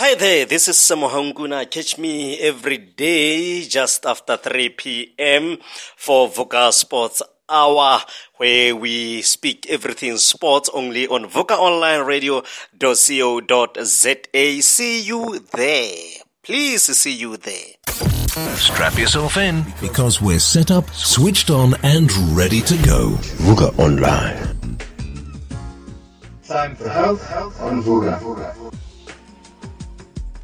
Hi there, this is Samohanguna. Catch me every day just after 3 p.m. for Voka Sports Hour, where we speak everything sports only on vocaonlineradio.co.za. See you there. Please see you there. Strap yourself in because we're set up, switched on, and ready to go. Vuga Online. Time for health on Vuga.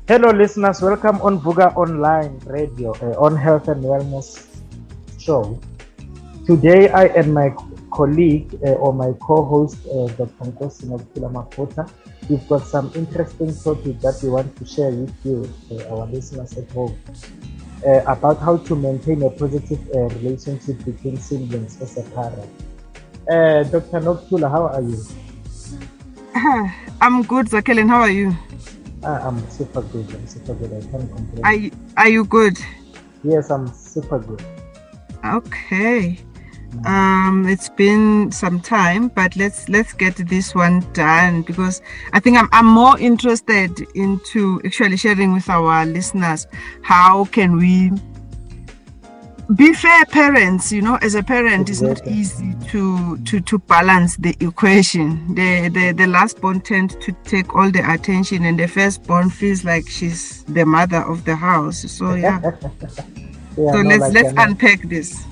Hello, listeners. Welcome on Vuga Online Radio uh, on Health and Wellness Show. Today, I and my colleague uh, or my co-host, uh, Dr. Nkosi Makota, we've got some interesting topic that we want to share with you, uh, our listeners at home, about how to maintain a positive relationship between siblings as a parent. Dr. Nokula, how are you? I'm good, Zakelen. How are you? I'm super good. I'm super good. I can't complain. Are you, are you good? Yes, I'm super good. Okay. Um, it's been some time, but let's let's get this one done because I think I'm I'm more interested into actually sharing with our listeners how can we be fair parents you know as a parent it's not easy to to to balance the equation. The the the last born tend to take all the attention and the first born feels like she's the mother of the house. So yeah. Yeah, so no, let's like, let's uh, no- unpack this.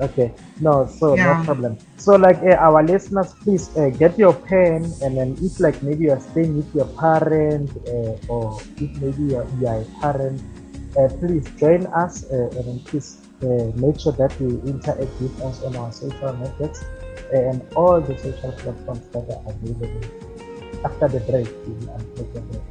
Okay, no, so Yeah. no problem. So, like uh, our listeners, please uh, get your pen, and then if like maybe you are staying with your parent, uh, or if maybe you are, you are a parent, uh, please join us, uh, and then please uh, make sure that you interact with us on our social networks uh, and all the social platforms that are available. After the break, we will unpack the break.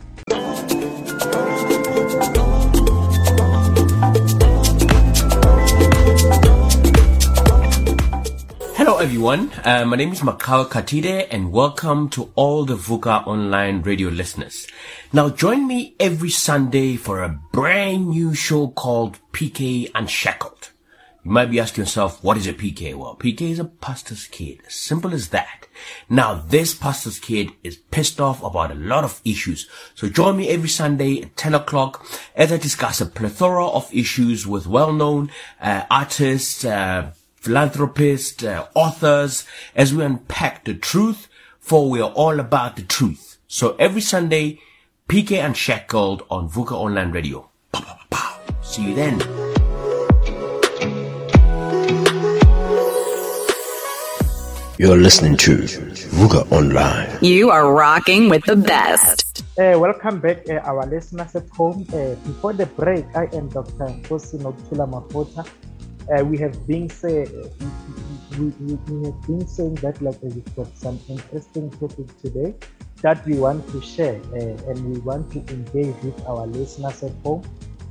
Hello everyone, uh, my name is Makao Katide and welcome to all the VUCA online radio listeners. Now join me every Sunday for a brand new show called PK Unshackled. You might be asking yourself, what is a PK? Well, PK is a pastor's kid. Simple as that. Now this pastor's kid is pissed off about a lot of issues. So join me every Sunday at 10 o'clock as I discuss a plethora of issues with well-known uh, artists, uh, philanthropists, uh, authors, as we unpack the truth, for we are all about the truth. So every Sunday, PK Unshackled on VUCA Online Radio. Pow, pow, pow. See you then. You're listening to Vuga Online. You are rocking with the best. Uh, welcome back, uh, our listeners at home. Uh, before the break, I am Dr. Kosi Nokula Mapota. Uh, we have been say, we, we, we have been saying that like we've got some interesting topic today that we want to share, uh, and we want to engage with our listeners at home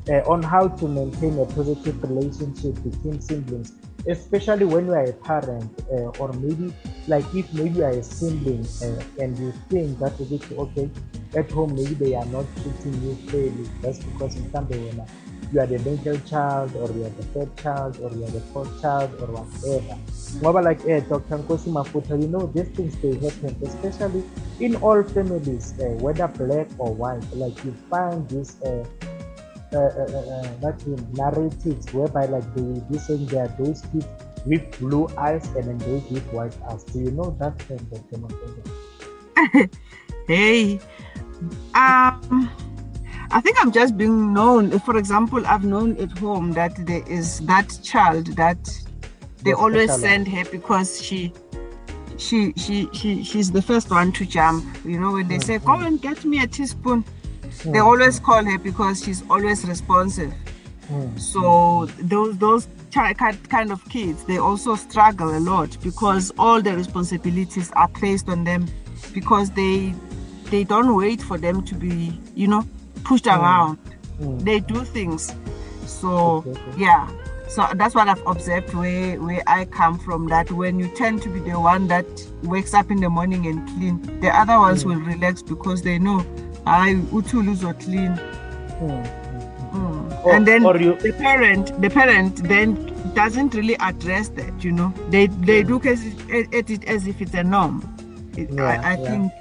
uh, on how to maintain a positive relationship between siblings, especially when you are a parent, uh, or maybe like if maybe you are a sibling uh, and you think that it's okay at home, maybe they are not treating you fairly just because in some way you are the middle child or you are the third child or you are the fourth child or whatever. Ngoba like eh, Dr. Nkosi Mafuta, you know these things they happen, especially in all families, uh, whether black or white. Like you find this uh, uh, uh, uh, that narratives whereby like they will be saying there are those kids with blue eyes and then those with white eyes. Do you know that thing, Dr. Mafuta? hey um i think i'm just being known for example i've known at home that there is that child that they The always send her because she she she she she's the first one to jump you know when they say Come and get me a teaspoon they always call her because she's always responsive. Hmm. So those those kind of kids they also struggle a lot because all the responsibilities are placed on them because they they don't wait for them to be you know pushed hmm. around. Hmm. They do things. So Okay, okay. yeah. So that's what i've observed where where i come from that when you tend to be the one that wakes up in the morning and clean the other ones will relax because they know i utulu will clean. Or- clean. and then you- the parent the parent then doesn't really address that you know. They they look as if, at it as if it's a norm. It- Yeah, i, I yeah. think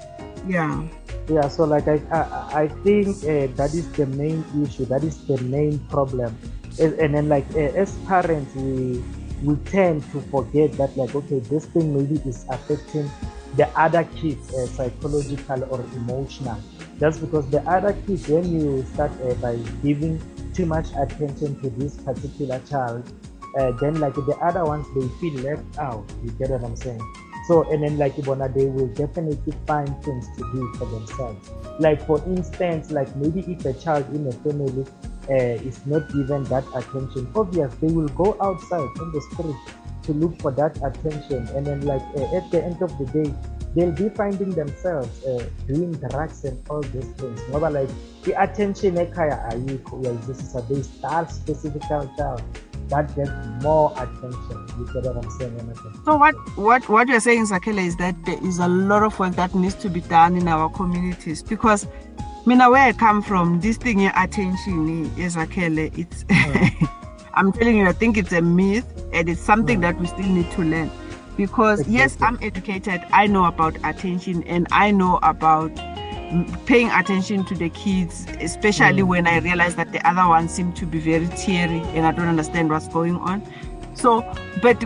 yeah. Yeah so like i i, I think uh, that is the main issue that is the main problem. And, and then like uh, as parents we we tend to forget that like okay this thing maybe is affecting the other kids uh, psychological or emotional. That's because the other kids when you start uh, by giving too much attention to this particular child uh, then like the other ones they feel left out. You get what i'm saying? So and then like Ibona, they will definitely find things to do for themselves. Like for instance like maybe if a child in a family uh, is not given that attention obvious they will go outside in the street to look for that attention. And then like uh, at the end of the day they'll be finding themselves uh, doing drugs and all these things. Ngoba like i-attention ekhaya ayikho. Uyayizwisisa they start specific child that gets more attention. You get what i'm saying so what what what you're saying Sakela, is that there is a lot of work that needs to be done in our communities. Because mina where i come from this thing attention is akele it's mm. i'm telling you i think it's a myth and it's something that we still need to learn. Because yes i'm educated. I know about attention and i know about paying attention to the kids especially mm. when i realize that the other one seem to be very teary and i don't understand what's going on. So but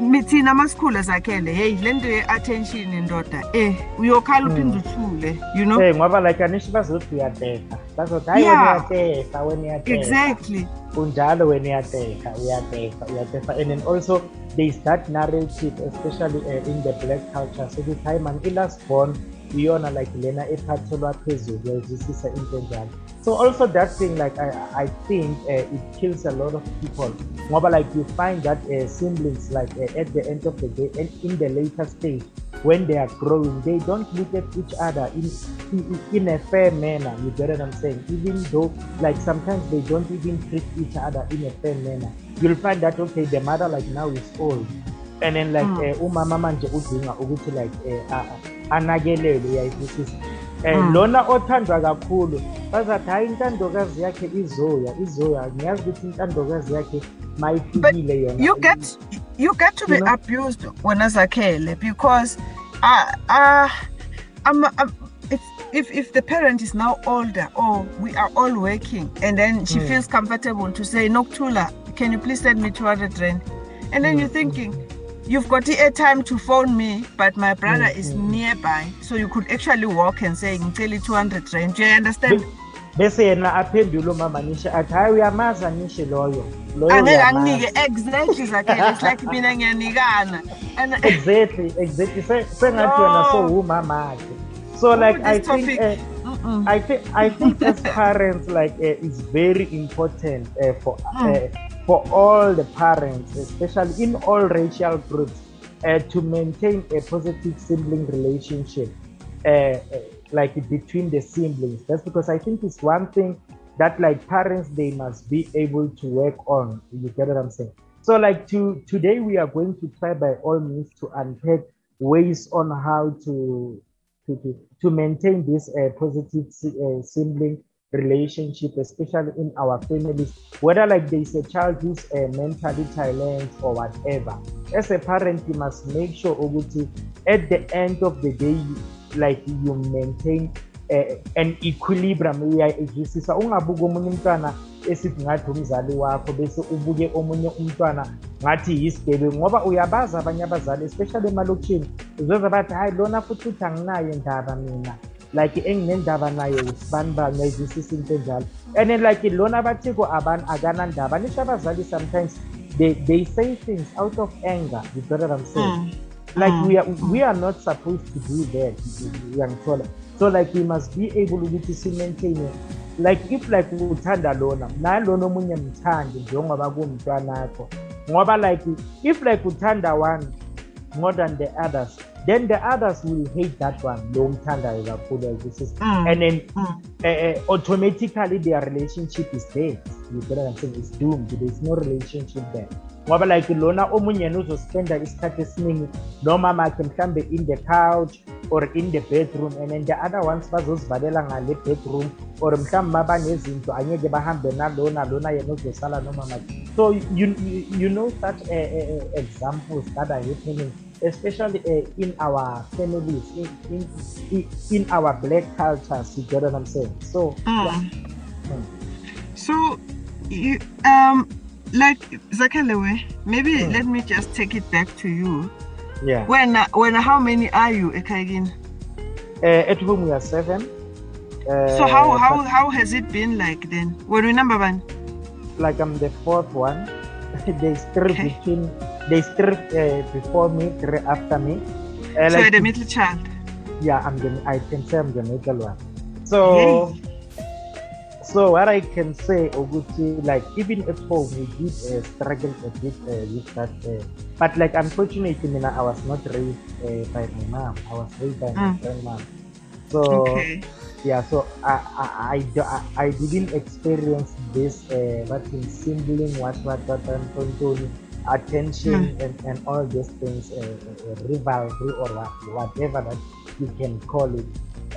mithina masikhula zakhele. Hey le nto ye-attention indoda eh uyokhala uphinde mm. uthule you know? Hey ngoba like anishi bazothi uyateka. Bazothi hayi wena uyateka wena uyateka. Exactly. Unjalo wena uyateka uyateka uyateka. And then also there is that narrative especially uh, in the black culture sokuthi hayi man i-last born iyona like lena ephathelwa phezulu uyayizwisisa into enjalo so also that thing like i, I think uh, it kills a lot of people. Ngoba like you find that uh, siblings like uh, at the end of the day and in the later stage when they are growing they don't look at each other in, in in a fair manner. You get what i'm saying? Even though like sometimes they don't even treat each other in a fair manner. You'll find that okay the mother like now is old. And then like mm. uh, umama manje udinga ukuthi like uh, anakelele uyayizwisisa um lona othandwa kakhulu bazathi hayi intandokazi yakhe izoya izoya ngiyazi ukuthi intandokazi yakhe mayifikile yona you get you get to be you know? abused wena zakhele because uh, uh, I'm, I'm, if, if, if the parent is now older or we are all working and then she mm. feels comfortable to say noktula can you please send me 200 rand and then mm. you're thinking you've got the airtime to phone me but my brother mm-hmm. is nearby so you could actually walk and say ngicela 200 rand. Do you understand? Bese yena aphendule umama nishe athi hayi uyamaza nishe loyo. Angeke anginike exactly zakhe it's like mina ngiyanikana. Exactly exactly. Sengathi wena so umama akhe so like i think uh, I think I think as parents, like uh, it's very important uh, for uh, for all the parents, especially in all racial groups, uh, to maintain a positive sibling relationship, uh, uh, like between the siblings. That's because I think it's one thing that like parents they must be able to work on. You get what I'm saying? So like to today we are going to try by all means to unpack ways on how to to to, to maintain this uh, positive uh, sibling relationship, especially in our families, whether like there's a child who's uh, mentally challenged or whatever. As a parent, you must make sure, Oguti, at the end of the day, like you maintain uh, an equilibrium. Uyayizwisisa ungabuki omunye umntwana esithi ngathi umzali wakho bese ubuke omunye umntwana ngathi yisigebengu ngoba uyabazi abanye abazali especially emalokishini uzoza bathi hayi lona futhi uthi anginayo ndaba mina like enginendaba naye usibani bani ngayizwisisa into enjalo and then like lona abathiko abantu akanandaba nisho abazali sometimes they, they say things out of anger you get what i'm saying? Mm. like mm. we are we are not supposed to do that uyangithola so like we must be able ukuthi si-maintaine like if like uthanda lona nalona omunye mthandi njengoba kuwumntwanakho ngoba like if like uthanda one more than the others then the others will hate that one. Long thandayo kakhulu this is mm. and then mm. uh, automatically their relationship is dead. You get what I'm saying? It's doomed. There's no relationship there. Ngoba like lona omunye yena uzospenda isikhathi esiningi nomama akhe mhlambe in the couch or in the bedroom and then the other ones bazozivalela ngale bedroom or mhlawumbe mabanezinto angeke bahambe nalona lona yena uzosala nomama so you, you, you know such uh, uh, examples that are happening especially uh, in our families, in, in in our black cultures. You get what I'm saying? So, mm. yeah. mm. so you um like Zakalewe, maybe mm. let me just take it back to you. Yeah. When when how many are you, Ekagin? Uh, at home we are seven. Uh, so how how how has it been like then? What number one? Like I'm the fourth one. there's three okay. between. There's three uh, before me, after me. Uh, so like, you're the middle child. Yeah, I'm the. I can say I'm the middle one. So. So what I can say, Oguchi, like even at home, we did uh, struggle a bit uh, with that. Uh, but like unfortunately, I was not raised uh, by my mom. I was raised by my mm. grandmom. So okay. yeah, so I I, I, I didn't experience this uh, what in sibling what what what um, attention mm. and, and all these things, uh, uh, rivalry or whatever that you can call it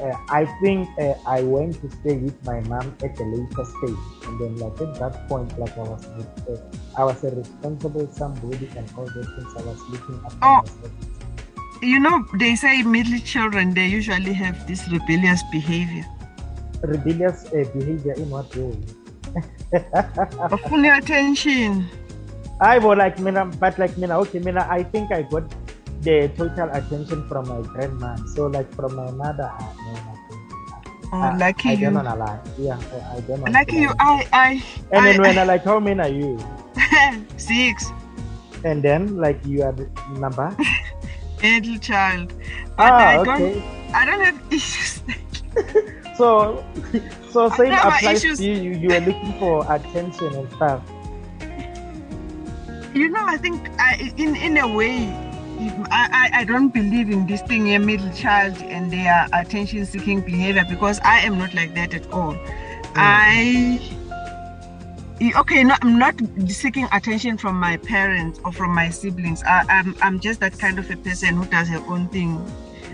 uh, I think uh, I went to stay with my mom at a later stage, and then like at that point, like I was, uh, I was a responsible somebody, and all those things I was looking after oh. myself. You know, they say middle children they usually have this rebellious behavior. Rebellious uh, behavior in what way? Full attention. I was like, Mina, but like, Mina, okay, Mina, I think I got the total attention from my grandma. So like from my mother, I, Oh, uh, lucky I you. don't lie. Yeah, I, I don't know. Lucky you. I, I. And I, then when I, I like, how many are you? Six. And then like you are the number. Middle child. But ah, I okay. don't. I don't have issues. so, so same applies to you. You are looking for attention and stuff. You know, I think I, in in a way I, I, don't believe in this thing a middle child and their attention seeking behavior because I am not like that at all. Mm. I okay, no, I'm not seeking attention from my parents or from my siblings. I, am I'm, I'm just that kind of a person who does her own thing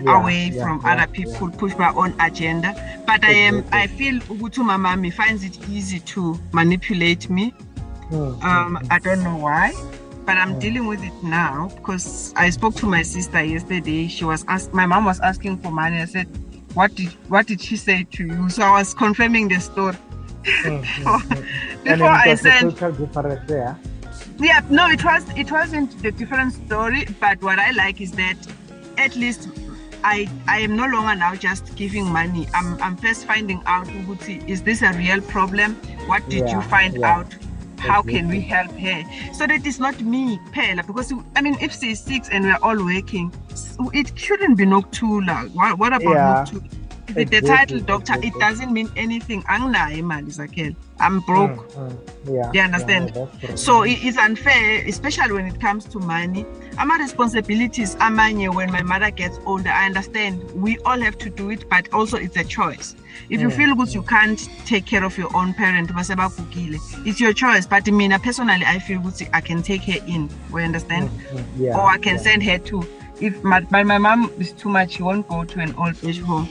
yeah, away yeah, from yeah, other people, push my own agenda. But I am I feel Ugutu Mamami finds it easy to manipulate me. Mm. Um, I don't know why but I'm dealing with it now because I spoke to my sister yesterday. She was asked, my mom was asking for money. I said, "What did what did she say to you?" So I was confirming the story. Mm-hmm. Before I said, yeah. yeah, no, it was it wasn't the different story. But what I like is that at least I I am no longer now just giving money. I'm I'm first finding out is this a real problem? What did yeah, you find yeah. out? How can we help her? So that it's not me Pella because I mean if she's six and we're all working it shouldn't be Noctula what, what about yeah. Noctula the, the title doctor it doesn't mean anything. I'm broke. Mm, mm, yeah. You understand? Yeah, so it's unfair especially when it comes to money my responsibilities amanye when my mother gets older i understand. We all have to do it but also it's a choice. If you feel good you can't take care of your own parent it's your choice but me personally i feel good i can take her in. We understand? Mm, yeah, or i can send her to if my, my, my mom is too much she won't go to an old age home.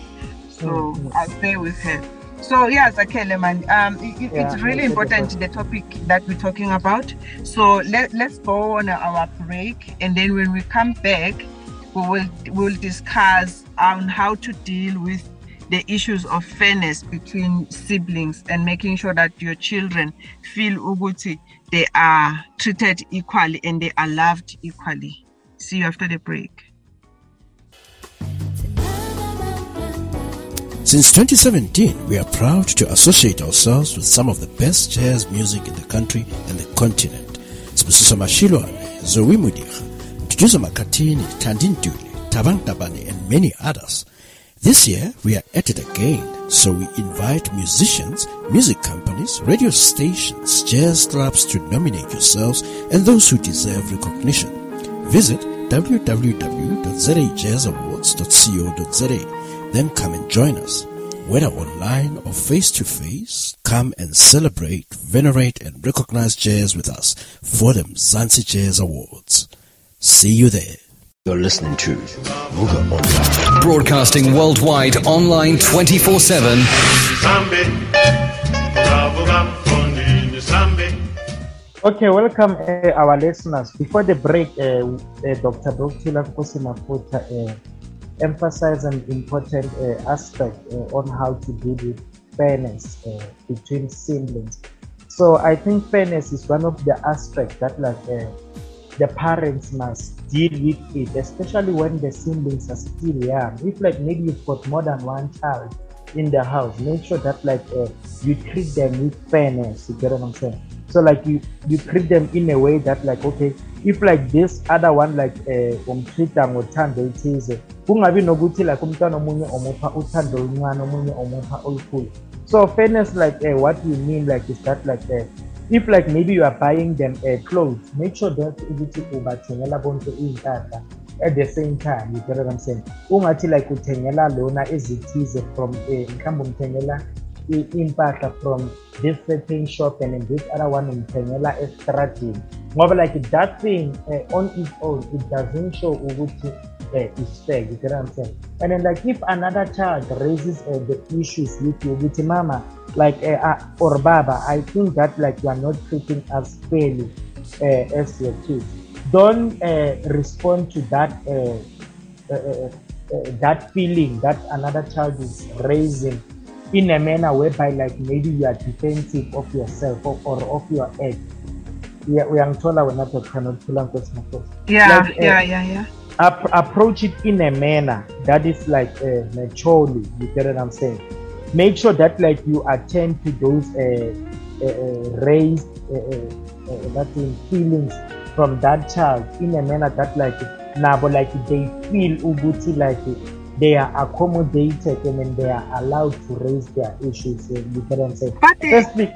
So mm-hmm. I'll stay with her. So yes, Zakele man, um, it, yeah, it's really important the topic that we're talking about. So let let's go on our break, and then when we come back, we will we'll discuss on how to deal with the issues of fairness between siblings and making sure that your children feel uguti they are treated equally and they are loved equally. See you after the break. Since 2017, we are proud to associate ourselves with some of the best jazz music in the country and the continent. Sibusiso Mashiloane, Zoë Modiga, Nduduzo Makhathini, Thandi Ntuli, Thabang Tabane, and many others. This year, we are at it again, so we invite musicians, music companies, radio stations, jazz clubs to nominate yourselves and those who deserve recognition. Visit www.zarajazzawards.co.za then come and join us. Whether online or face to face, come and celebrate, venerate and recognize jazz with us for the Mzansi Jazz Awards. See you there. You're listening to Vuga Online. Broadcasting worldwide online 24-7. Okay, welcome uh, our listeners. Before the break, uh, uh, Dr. Dr. Kosimafuta emphasized an important uh, aspect uh, on how to deal with fairness uh, between siblings. So I think fairness is one of the aspects that like uh, the parents must deal with it, especially when the siblings are still young. If like maybe you've got more than one child in the house, make sure that like uh, you treat them with fairness. You get what I'm saying? So like you you treat them in a way that like okay, if like this other one like uh, umtreata ngothando oluthize kungabi nokuthi like umntwana omunye omupha uthando oluncane omunye omupha olukhulu. So fairness like uh, what we mean like is that like uh, if like maybe you are buying them uh, clothes make sure that ukuthi ubathengela bonke iy'mpahla at the same time you get what I'm saying? Ungathi like uthengela lona ezithize from uh, mhlawumbe umthengela impahla from this certain shop and then this other one umthengela estradini ngoba like that thing uh, on its own it doesn't show ukuthi uh, is fair you get what I'm saying? And then like if another child raises uh, the issues with you ukuthi mama like uh, or baba I think that like you are not treating us fairly uh, as your kids. Don't uh, respond to that uh, uh, that feeling that another child is raising in a manner whereby like maybe you are defensive of yourself or, or of your ex uyangithola wena dr nokuthula nkosi makosi. Yeah like, uh, yeah yeah yeah. ap approach it in a manner that is like uh, maturely you get what i'm saying? Make sure that like you attend to those uh, uh, raised that in feelings from that child in a manner that like nabo like they feel ukuthi like they are accommodated and then they are allowed to raise their issues uh, you get what i'm saying? But firstly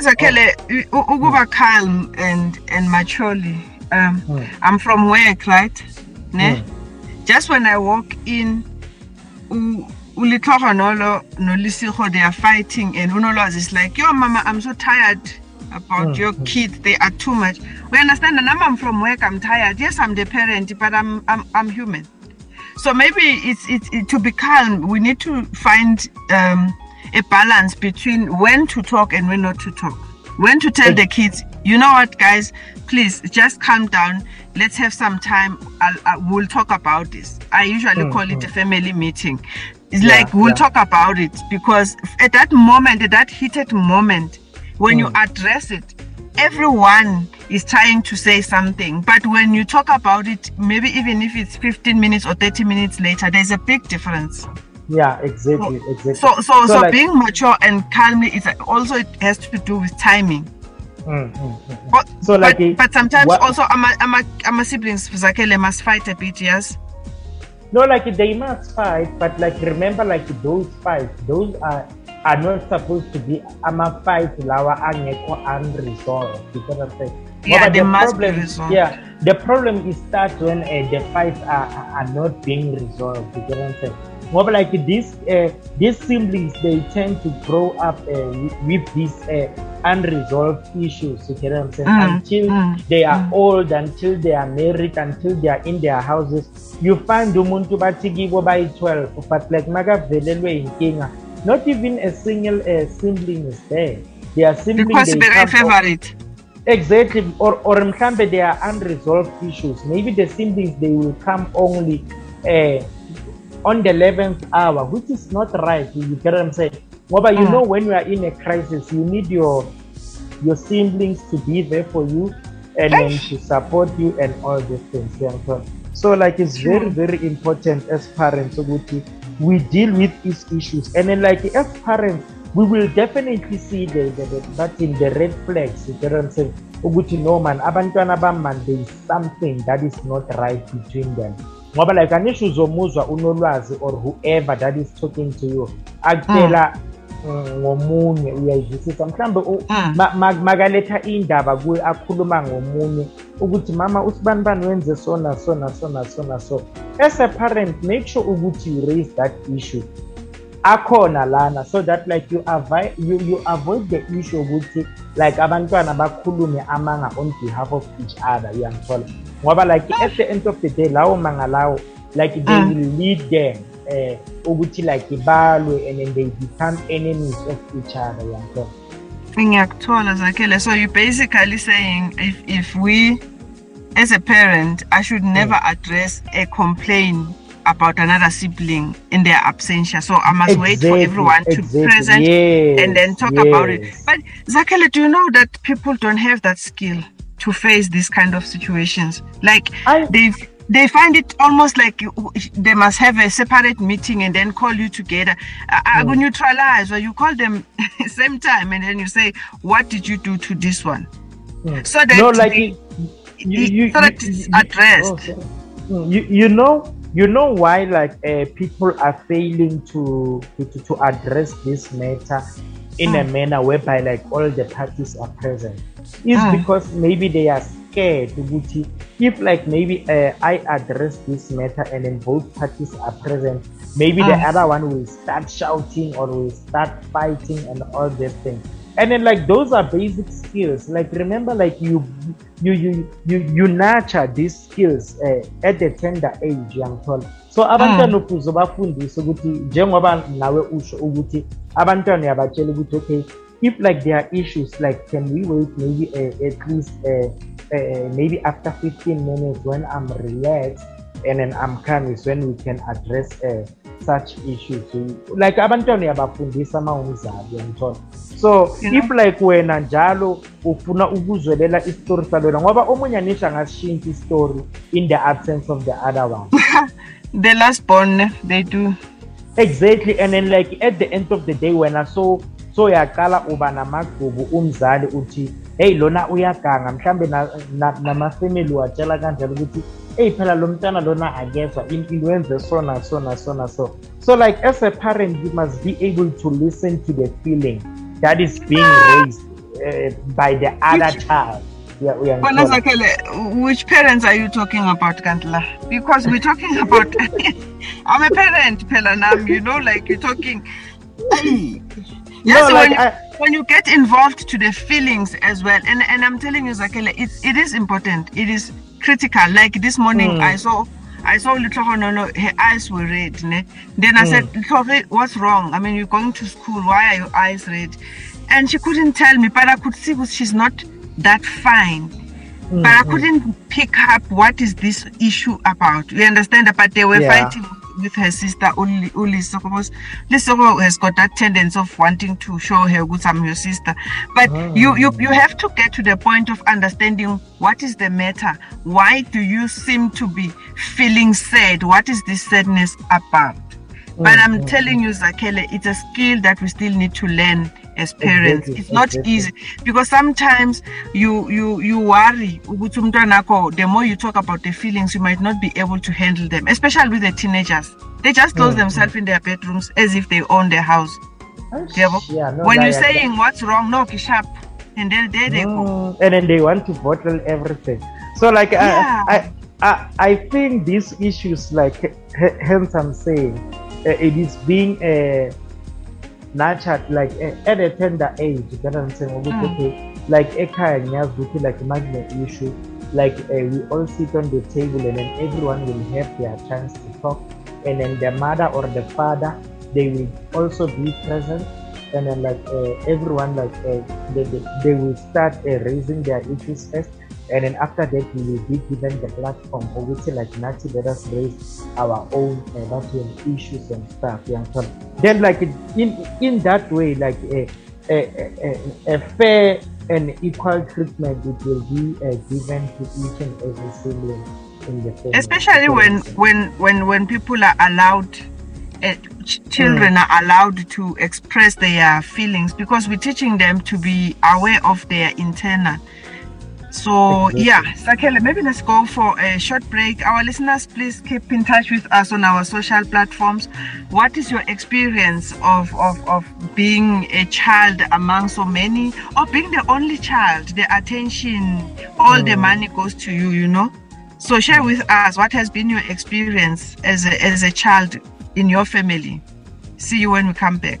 zakhele ukuba calm and and maturely um mm. i'm from work right? Ne? Mm. just when i walk in ulitlhogo nolo nolisigo they are fighting and unolwazi is like yo mama i'm so tired about mm. your kids they are too much. We understand and i'm from work i'm tired. Yes i'm the parent but i'm i'm, I'm human. So maybe it's, it's it, to be calm we need to find um, a balance between when to talk and when not to talk. When to tell the kids you know what guys? Please just calm down. Let's have some time. I'll, I, we'll talk about this. I usually mm, call it a family meeting. It's yeah, like we'll yeah. talk about it because at that moment at that heated moment when mm. you address it everyone is trying to say something. But when you talk about it maybe even if it's 15 minutes or 30 minutes later there's a big difference yeah exactly so, exactly. So so so, so like, being mature and calmly is also it has to do with timing. Mm, mm, mm, but, so like but, but sometimes what, also I'm a, I'm a, I'm a siblings zakele must fight a bit yes? No like they must fight but like remember like those fights those are are not supposed to be ama-fight lawa angekho unresolved because of that. Yeah, the problem yeah the problem is that when uh, the fights are, are not being resolved you get what I'm saying ngoba like these uh, these siblings they tend to grow up uh, with, with these uh, unresolved issues you get what I'm saying mm, until mm, they are mm. old until they are married until they are in their houses you find umuntu bathi kibo bayi-12 but like makavelelwe inkinga not even a single uh, sibling is there. They are simply because they're favorite. Exactly, or or mhlambe there are unresolved issues. Maybe the siblings they will come only uh, on the 11th hour, which is not right. You get what I'm saying? Well, but you mm. know when you are in a crisis, you need your your siblings to be there for you and then to support you and all these things. So like it's very very important as parents. We deal with these issues and then like as parents we will definitely see the, the, the that in the red flags you get what I'm saying ukuthi no man abantwana bamman there is something that is not right between them ngoba like anisho uzomuzwa unolwazi or whoever that is talking to you akutela mm. ngomunye uyayizwisisa mhlawumbe mm. makaletha indaba kuye akhuluma ngomunye ukuthi mama usibanibani wenze so na so na so na so na so as a parent make sure ukuthi you raise that issue akhona lana so that like you avoid you, you avoid the issue ukuthi like abantwana bakhulume amanga on behalf of each other uyangithola? Ngoba like at the end of the day lawo manga lawo like they mm. will lead them uh, ukuthi like balwe and then they become enemies of each other yangithola ngiyakuthola zakhele so you're basically saying if if we as a parent i should never address a complaint about another sibling in their absentia so i must wait for everyone to exactly. present Yes, and then talk about it but zakele do you know that people don't have that skill to face these kind of situations like I- they they find it almost like they must have a separate meeting and then call you together. I, will neutralize, or you call them same time and then you say, "What did you do to this one?" So that no, like they- you, you, you, you- addressed. oh. Mm, you, you know, you know why like uh, people are failing to, to to to address this matter in a manner whereby like all the parties are present is Mm. because maybe they are scared ukuthi if like maybe uh, I address this matter and then both parties are present maybe the Mm. other one will start shouting or will start fighting and all these things and then like those are basic skills. Like remember like you you you you, you nurture these skills uh, at the tender age yangithola so abantwana ukuze bafundise ukuthi njengoba nawe usho ukuthi abantwana uyabatshela ukuthi okay if like there are issues like can we wait maybe uh, at least uh, uh, maybe after 15 minutes when i'm relaxed and then i'm calm is when we can address uh, such issues. Like abantwana uyabafundisa uma umzali so You know? if like wena njalo ufuna ukuzwelela isitori salona ngoba omunye anisho angasishintsha isitori in the absence of the other one the last born they do. exactly and then like at the end of the day wena so so uyaqala uba namagqubu umzali uthi hey lona uyaganga mhlambe na- na- namafamily watshela kanjalo ukuthi hey phela lo mntana lona akezwa impilo wenze so na so na so na so so like as a parent you must be able to listen to the feeling that is being raised uh, by the other child yeah, Bona Zakele, which parents are you talking about, Kantla? Because we're talking about. I'm a parent, Pelanam. You know, like you're talking. yes, No, when, like, I- when you get involved to the feelings as well, and and I'm telling you, Zakele, it, it is important. It is critical. Like this morning, Hmm. I saw. I saw little Honono, her eyes were red. Ne? Then I Hmm. said, "Little Ho, what's wrong? I mean, you're going to school. Why are your eyes red? And she couldn't tell me, but I could see she's not that fine. But I couldn't pick up what is this issue about. You understand? But they were Yeah. fighting with her sister Uli Uli Soko because Lisoko has got that tendency of wanting to show her good I'm your sister. But ah. you, you you have to get to the point of understanding what is the matter. Why do you seem to be feeling sad? What is this sadness about? But I'm mm-hmm. telling you, Zakele, it's a skill that we still need to learn as parents. It's not easy. Because sometimes you you you worry the more you talk about the feelings you might not be able to handle them especially with the teenagers. They just close Mm, themselves in their bedrooms as if they own their house. Yeah, no, when you're saying what's wrong no sharp and then there they go. Mm, and then they want to bottle everything. So like Yeah. I, I I I think these issues like h- hence I'm saying uh, it is being uh, nurtured like at a tender age. That I'm saying ukuthi, Mm. okay, like ekhaya ngiyazi ukuthi like imagine issue like uh, we all sit on the table and then everyone will have their chance to talk and then the mother or the father they will also be present and then like uh, everyone like uh, they, they, they will start uh, raising their issues first and then after that we will be given the platform for which like Nazi let us raise our own uh, issues and stuff yeah so then like in in that way like a a, a, a fair and equal treatment it will be uh, given to each and every sibling in the family especially when when when when people are allowed uh, ch- children Mm. are allowed to express their feelings because we're teaching them to be aware of their internal so Exactly. yeah. Sakele maybe let's go for a short break. Our listeners please keep in touch with us on our social platforms. What is your experience of of, of being a child among so many or being the only child? The attention all the money goes to you you know? So share with us what has been your experience as a, as a child in your family. See you when we come back.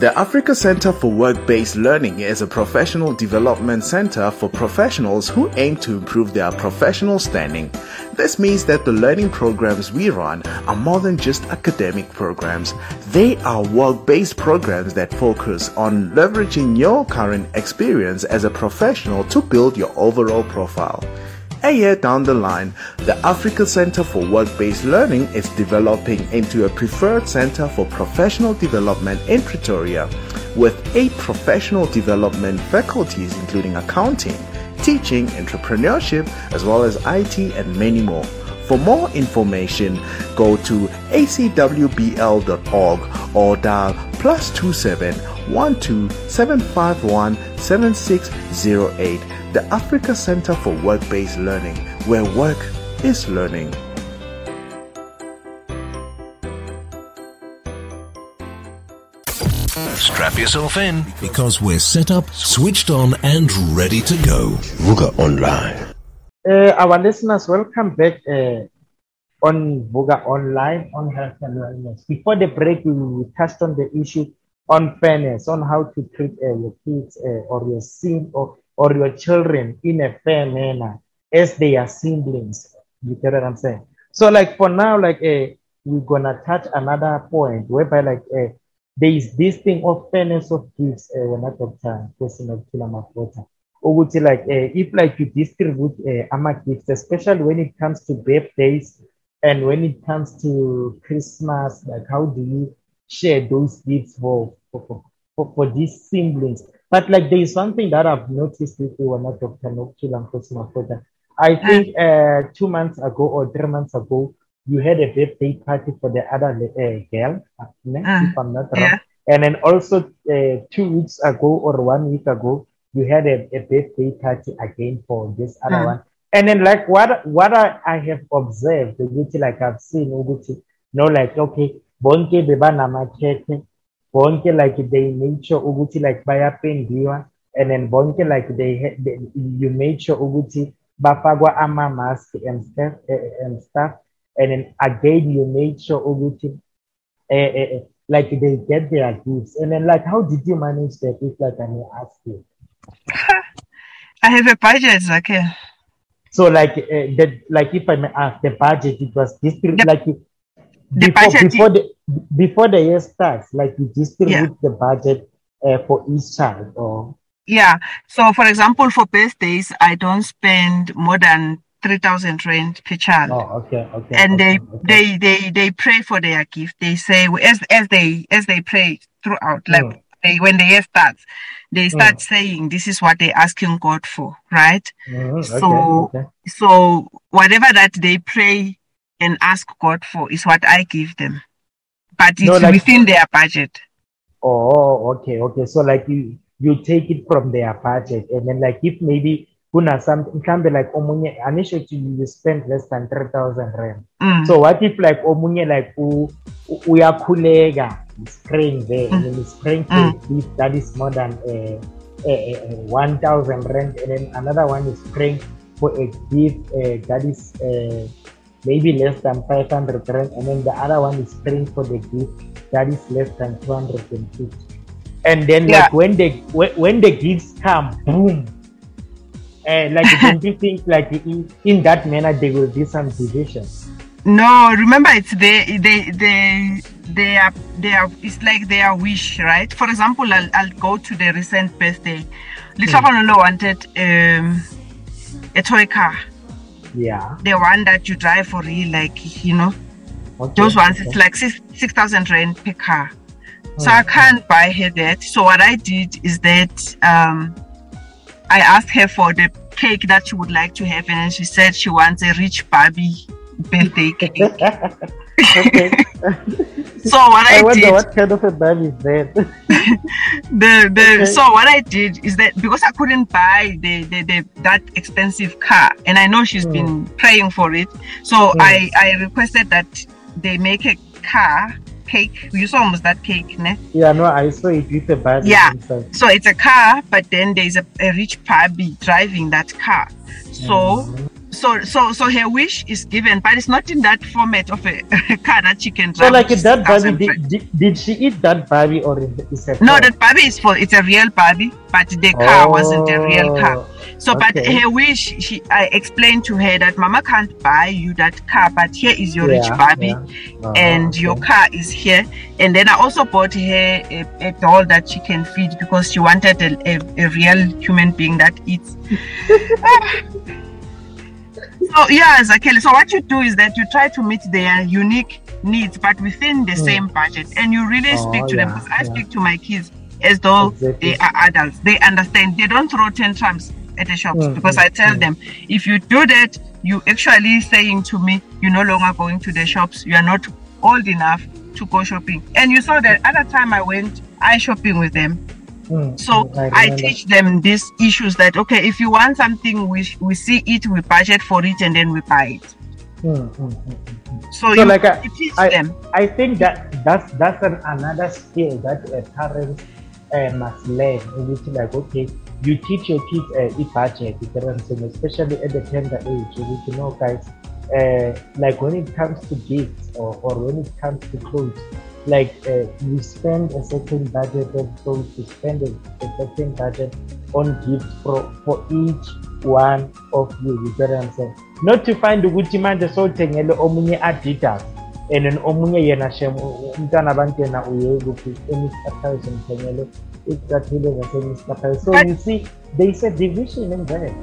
The Africa Center for Work-Based Learning is a professional development center for professionals who aim to improve their professional standing. This means that the learning programs we run are more than just academic programs. They are work-based programs that focus on leveraging your current experience as a professional to build your overall profile. A year down the line, the Africa Center for Work-Based Learning is developing into a preferred center for professional development in Pretoria, with eight professional development faculties including accounting, teaching, entrepreneurship, as well as IT and many more. For more information, go to acwbl.org or dial plus 27 12 751 7608 the Africa Center for Work-Based Learning, where work is learning. Strap yourself in because we're set up, switched on, and ready to go. Vuga Online. Uh, our listeners, welcome back uh, on Vuga Online on health and wellness. Before the break, we touched on the issue on fairness, on how to treat uh, your kids uh, or your sin or or your children in a fair manner as they are siblings. You get what I'm saying? So, like for now, like uh, we're gonna touch another point whereby like uh, there is this thing of fairness of gifts uh, when I talk to person of would you like uh, if like you distribute uh, ama gifts, especially when it comes to birthdays and when it comes to Christmas, like how do you share those gifts for for, for, for these siblings? But like there is something that I've noticed with you when I Dr. Nokchil and Cosmopoda. I think uh, two months ago or three months ago, you had a birthday party for the other uh, girl, uh, if I'm not wrong. Yeah. And then also uh, two weeks ago or one week ago, you had a, a birthday party again for this other mm. one. And then like what what I, I have observed, like I've seen, you know, like okay, bonke beba namakeke, bonke like they made sure ukuthi like bayapendiwa and then bonke like they, they you made sure ukuthi bafakwa ama-mask and stuff, uh, and stuff. And then again you made sure ukuthi uh, uh, like they get their gifts. And then like how did you manage that if like I may ask you? I have a budget okay. So like uh, that like if I may ask the budget it was this like the before, budget before the before the year starts, like you distribute Yeah. the budget uh, for each child, or Yeah. So, for example, for birthdays, I don't spend more than three thousand rand per child. oh, okay, okay, and okay, they, okay. they they they pray for their gift. They say as as they as they pray throughout, like Mm. they, when the year starts, they start Mm. saying this is what they're asking God for, right? Okay, So okay. so whatever that they pray and ask God for is what I give them, but it's No, like- within their budget. Oh, okay, okay. So like you you take it from their budget, and then like if maybe kuna something can be like omunye initially you spend less than three thousand rand. Mm. So what if like omunye like uyakhuleka is praying there and then for Mm. a gift that is more than uh, uh, uh, one thousand rand, and then another one is praying for a gift uh, that is uh, maybe less than five hundred rand, and then the other one is praying for the gift that is less than two hundred and fifty. And then Yeah. like when the when, when the gifts come, boom. Uh, like don't you think like in, in that manner there will be some division? No, remember it's they they they they are they are it's like their wish, right? For example, I'll, I'll go to the recent birthday. Little mm. wanted um, a toy car, Yeah. the one that you drive for real, like you know, Okay, those ones. okay. It's like six six thousand rand per car. So Mm. I can't buy her that. So what I did is that um, I asked her for the cake that she would like to have, and she said she wants a rich Barbie birthday cake. okay. So what I, I wonder did, what kind of a bag is that? the the Okay. so what I did is that because I couldn't buy the, the, the that expensive car, and I know she's Hmm. been praying for it, so Hmm. I I requested that they make a car cake. You saw almost that cake, ne? yeah, no, I saw it with a bag Yeah. inside. So it's a car, but then there's a, a rich Barbie driving that car. So Mhm. So so so her wish is given, but it's not in that format of a, a car that she can drive So like that Barbie, did, did, did she eat that Barbie or is it? No, that Barbie is for it's a real Barbie, but the car wasn't a real oh, car. Oh, So, but her wish, she I explained to her that Mama can't buy you that car, but here is your rich Yeah, Barbie, yeah. Oh, and your car is here. And then I also bought her a, a doll that she can feed because she wanted a, a, a real human being that eats. Ah. So yeah, Zakele. So what you do is that you try to meet their unique needs, but within the same budget, and you really Oh, speak to them. yeah, Because I yeah. speak to my kids as though Exactly. they are adults. They understand. They don't throw tantrums at the shops Mm, because mm, I tell them if you do that, you actually saying to me, you're no longer going to the shops. You are not old enough to go shopping. And you saw that other time I went eye shopping with them. Mm, So mm, I, teach them these issues that okay, if you want something, we we see it, we budget for it, and then we buy it. Mm, mm. So, So you, like I, teach I, them. I think that that's that's an, another skill that a parent uh, must learn. Which like okay, you teach your kids uh, budget, you get what I'm especially at the tender age. Which you know, guys, uh, like when it comes to gifts or, or when it comes to clothes, like uh, we spend a certain budget of clothes, we spend a, a certain budget on gifts for for each one of you. You get what I'm saying? Not to find ukuthi manje sowuthengele omunye Adidas and then omunye yena shem umntwana abantu yena uye kuphi eMr Price umthengele icathulo zase-Mr Price. So you see there's a division in there.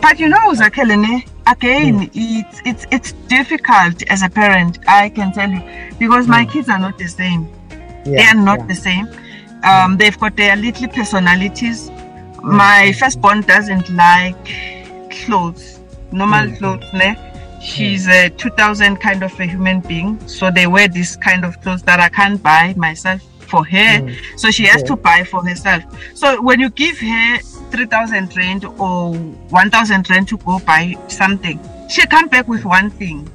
But you know, Zakelene, again, it's it's it's difficult as a parent. I can tell you because my kids are not the same. they are not yeah. the same. Um, they've got their little personalities. My firstborn doesn't like clothes, normal Mm. clothes. Ne? She's a 2000 kind of a human being, so they wear this kind of clothes that I can't buy myself for her. Mm. So she has Okay. to buy for herself. So when you give her 3000 rand or 1000 rand to go buy something, she come back with one thing.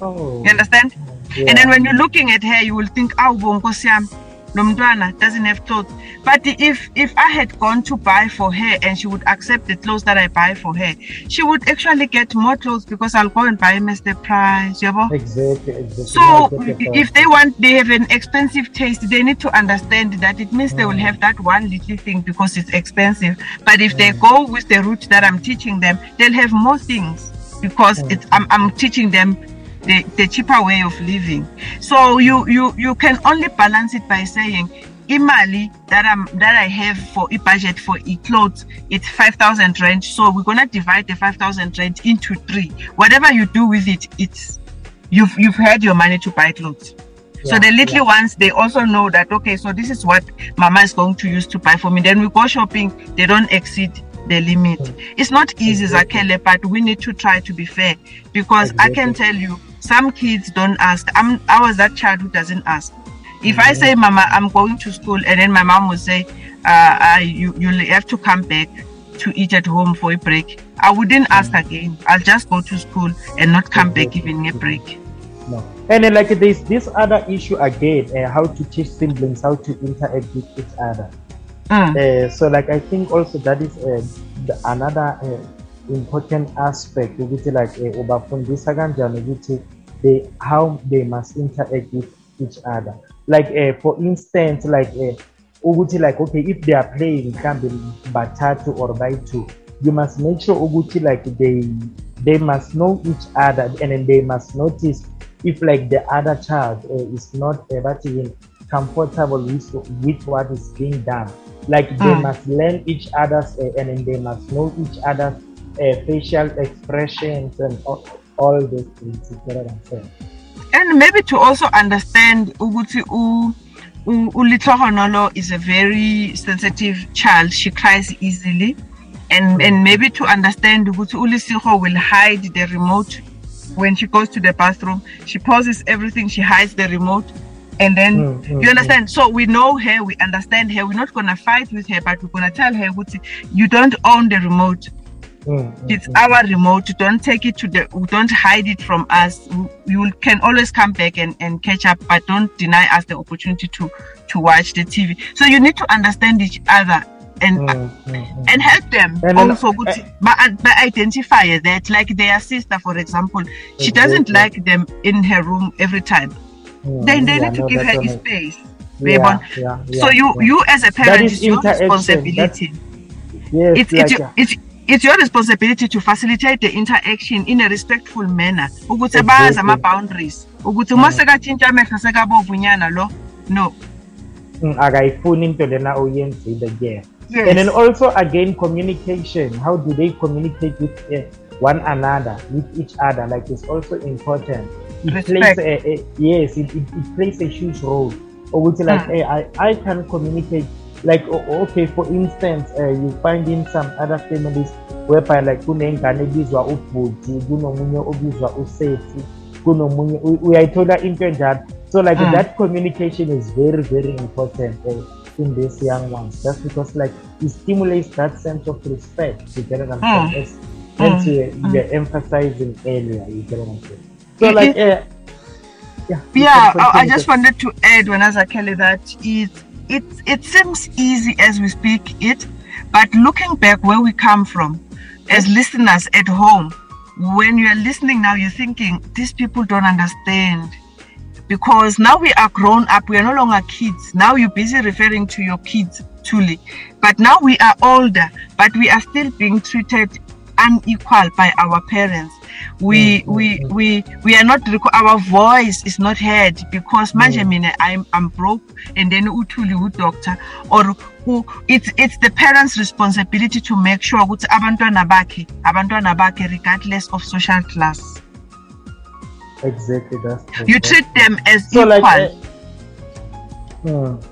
Oh. You understand? Yeah. And then when you're looking at her, you will think, oh, Nkosi yami, lo doesn't have clothes. But if if I had gone to buy for her and she would accept the clothes that I buy for her, she would actually get more clothes because I'll go and buy Mr. Price. You know? Exactly, exactly. So No, I get the point. if they want, they have an expensive taste. They need to understand that it means they will hmm. have that one little thing because it's expensive. But if they hmm. go with the route that I'm teaching them, they'll have more things because hmm. it's, I'm, I'm teaching them the, the cheaper way of living. So you you you can only balance it by saying. Imali that I'm that I have for a budget for e clothes, it's five thousand rand. So we're gonna divide the five thousand rand into three. Whatever you do with it, it's you've you've had your money to buy clothes. so the little yeah. ones they also know that okay, so this is what mama is going to use to buy for me. Then we go shopping, they don't exceed the limit. Hmm. It's not easy, Zakele, but we need to try to be fair because I can tell you some kids don't ask. I'm I was that child who doesn't ask. If I say, Mama, I'm going to school, and then my mom will say, uh, uh, you you have to come back to eat at home for a break. I wouldn't ask again. I'll just go to school and not come back even a break. No. And then, like there's this other issue again, uh, how to teach siblings how to interact with each other. Mm. Uh, so like I think also that is uh, the, another uh, important aspect ukuthi like uh, ubafundisa kanjani ukuthi they how they must interact with each other like uh, for instance like uh, ukuthi like okay if they are playing can mhlambe bathathu or by two you must make sure ukuthi like they they must know each other and then they must notice if like the other child uh, is not uh, comfortable with, with what is being done like they Mm. must learn each other's uh, and then they must know each other's facial expressions and all, all those things get what i'm saying. And maybe to also understand ukuthi u uLithogonolo is a very sensitive child. She cries easily. And and maybe to understand ukuthi uLisigo will hide the remote when she goes to the bathroom. She pauses everything. She hides the remote. And then Mm, mm, you understand? So we know her. We understand her. We're not going to fight with her but we're going to tell her you don't own the remote Mm, mm, it's mm. our remote. Don't take it to the don't hide it from us. You can always come back and, and catch up but don't deny us the opportunity to to watch the tv so you need to understand each other and mm, mm, and help them and also then, uh, but, but identify that like their sister for example she doesn't like them in her room every time. Mm, then they yeah, need to no, give her space yeah, yeah, so you you as a parent is your responsibility. Yes, it's, like, it's, it's, it's your responsibility to facilitate the interaction in a respectful manner ukuthi bazi ama-boundaries ukuthi uma sekatshintsha amehlo sekabovunyana lo no. Mm, akayifuni into lena uyenzile kuyena yes. and then also again communication. How do they communicate with uh, one another with each other? Like it's also important. It Respect. plays a, a yes it, it, it plays a huge role. Ukuthi like mm. hey, I, I can communicate like okay for instance uh, you find in some other families whereby like kunengane ebizwa ubhuti kunomunye obizwa usethi kunomunye uyayithola into enjalo. So like mm. that communication is very very important uh, in these young ones. Just because like it stimulates that sense of respect you get what i'm saying? Mm. as, as mm. you, you're emphasizing earlier you get what i'm saying? So like uh, yeah. Yeah I, I, just wanted to add when as kelly that it it it seems easy as we speak it but looking back where we come from as listeners at home when you are listening now you're thinking these people don't understand. Because now we are grown up we are no longer kids. Now you're busy referring to your kids truly. But now we are older but we are still being treated unequal by our parents. We mm, we mm, we we are not our voice is not heard because manje mm. mina I'm I'm broke and then uthuli doctor or who it's it's the parents responsibility to make sure ukuthi abantwana bakhe abantwana bakhe regardless of social class. Exactly that's true. you treat them as so equal. like, uh, mm,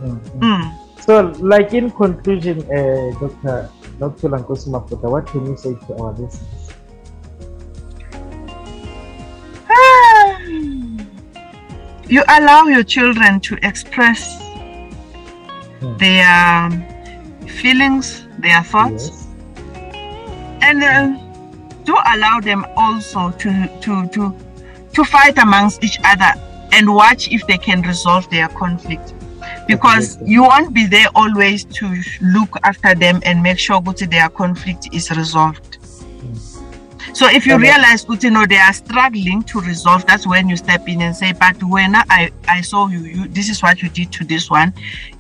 mm, so like in conclusion uh, dr lankosi mafuta what can you say to our listeners you allow your children to express hmm. their feelings, their thoughts, yes. and uh, do allow them also to to to to fight amongst each other and watch if they can resolve their conflict because you won't be there always to look after them and make sure that their conflict is resolved so if you realize, you know, they are struggling to resolve, that's when you step in and say, "But when I I saw you, you this is what you did to this one.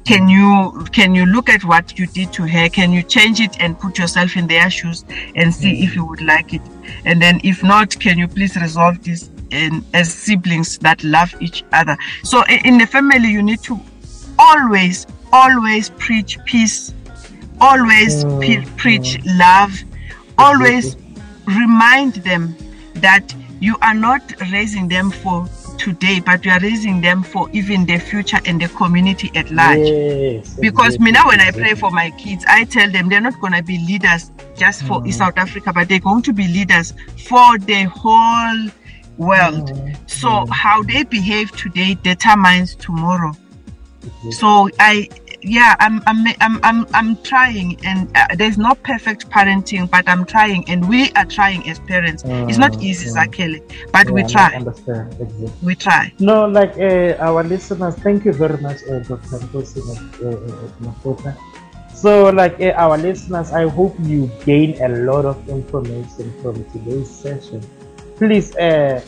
Can you can you look at what you did to her? Can you change it and put yourself in their shoes and see mm-hmm. if you would like it? And then if not, can you please resolve this in, as siblings that love each other? So in the family, you need to always always preach peace, always mm-hmm. pre- preach love, always." remind them that you are not raising them for today, but you are raising them for even the future and the community at large. Yes, because me now, when I pray for my kids, I tell them they're not going to be leaders just for mm. South Africa, but they're going to be leaders for the whole world. Mm. So mm. how they behave today determines tomorrow. So I yeah, I'm I'm I'm I'm, I'm trying, and uh, there's no perfect parenting, but I'm trying, and we are trying as parents. Mm, it's not easy, mm. Zakele, but yeah, we try. Understand exactly. We try. No, like uh, our listeners, thank you very much, uh, Dr. Makota. So, like uh, our listeners, I hope you gain a lot of information from today's session. Please. Uh,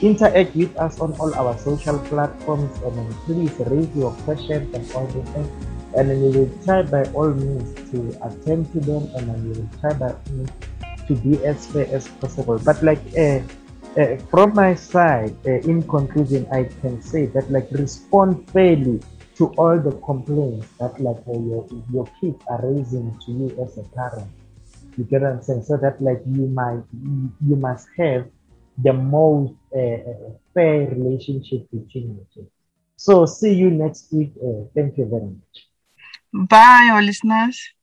interact with us on all our social platforms and please raise your questions and things and we will try by all means to attend to them and we will try by all means to be as fair as possible. But like uh, uh, from my side uh, in conclusion i can say that like respond fairly to all the complaints that like uh, your, your kids are raising to you as a parent. You get what i'm saying? So that like you might you must have the most uh, uh, fair relationship between you two. So see you next week. Thank you very much. Bye, all listeners.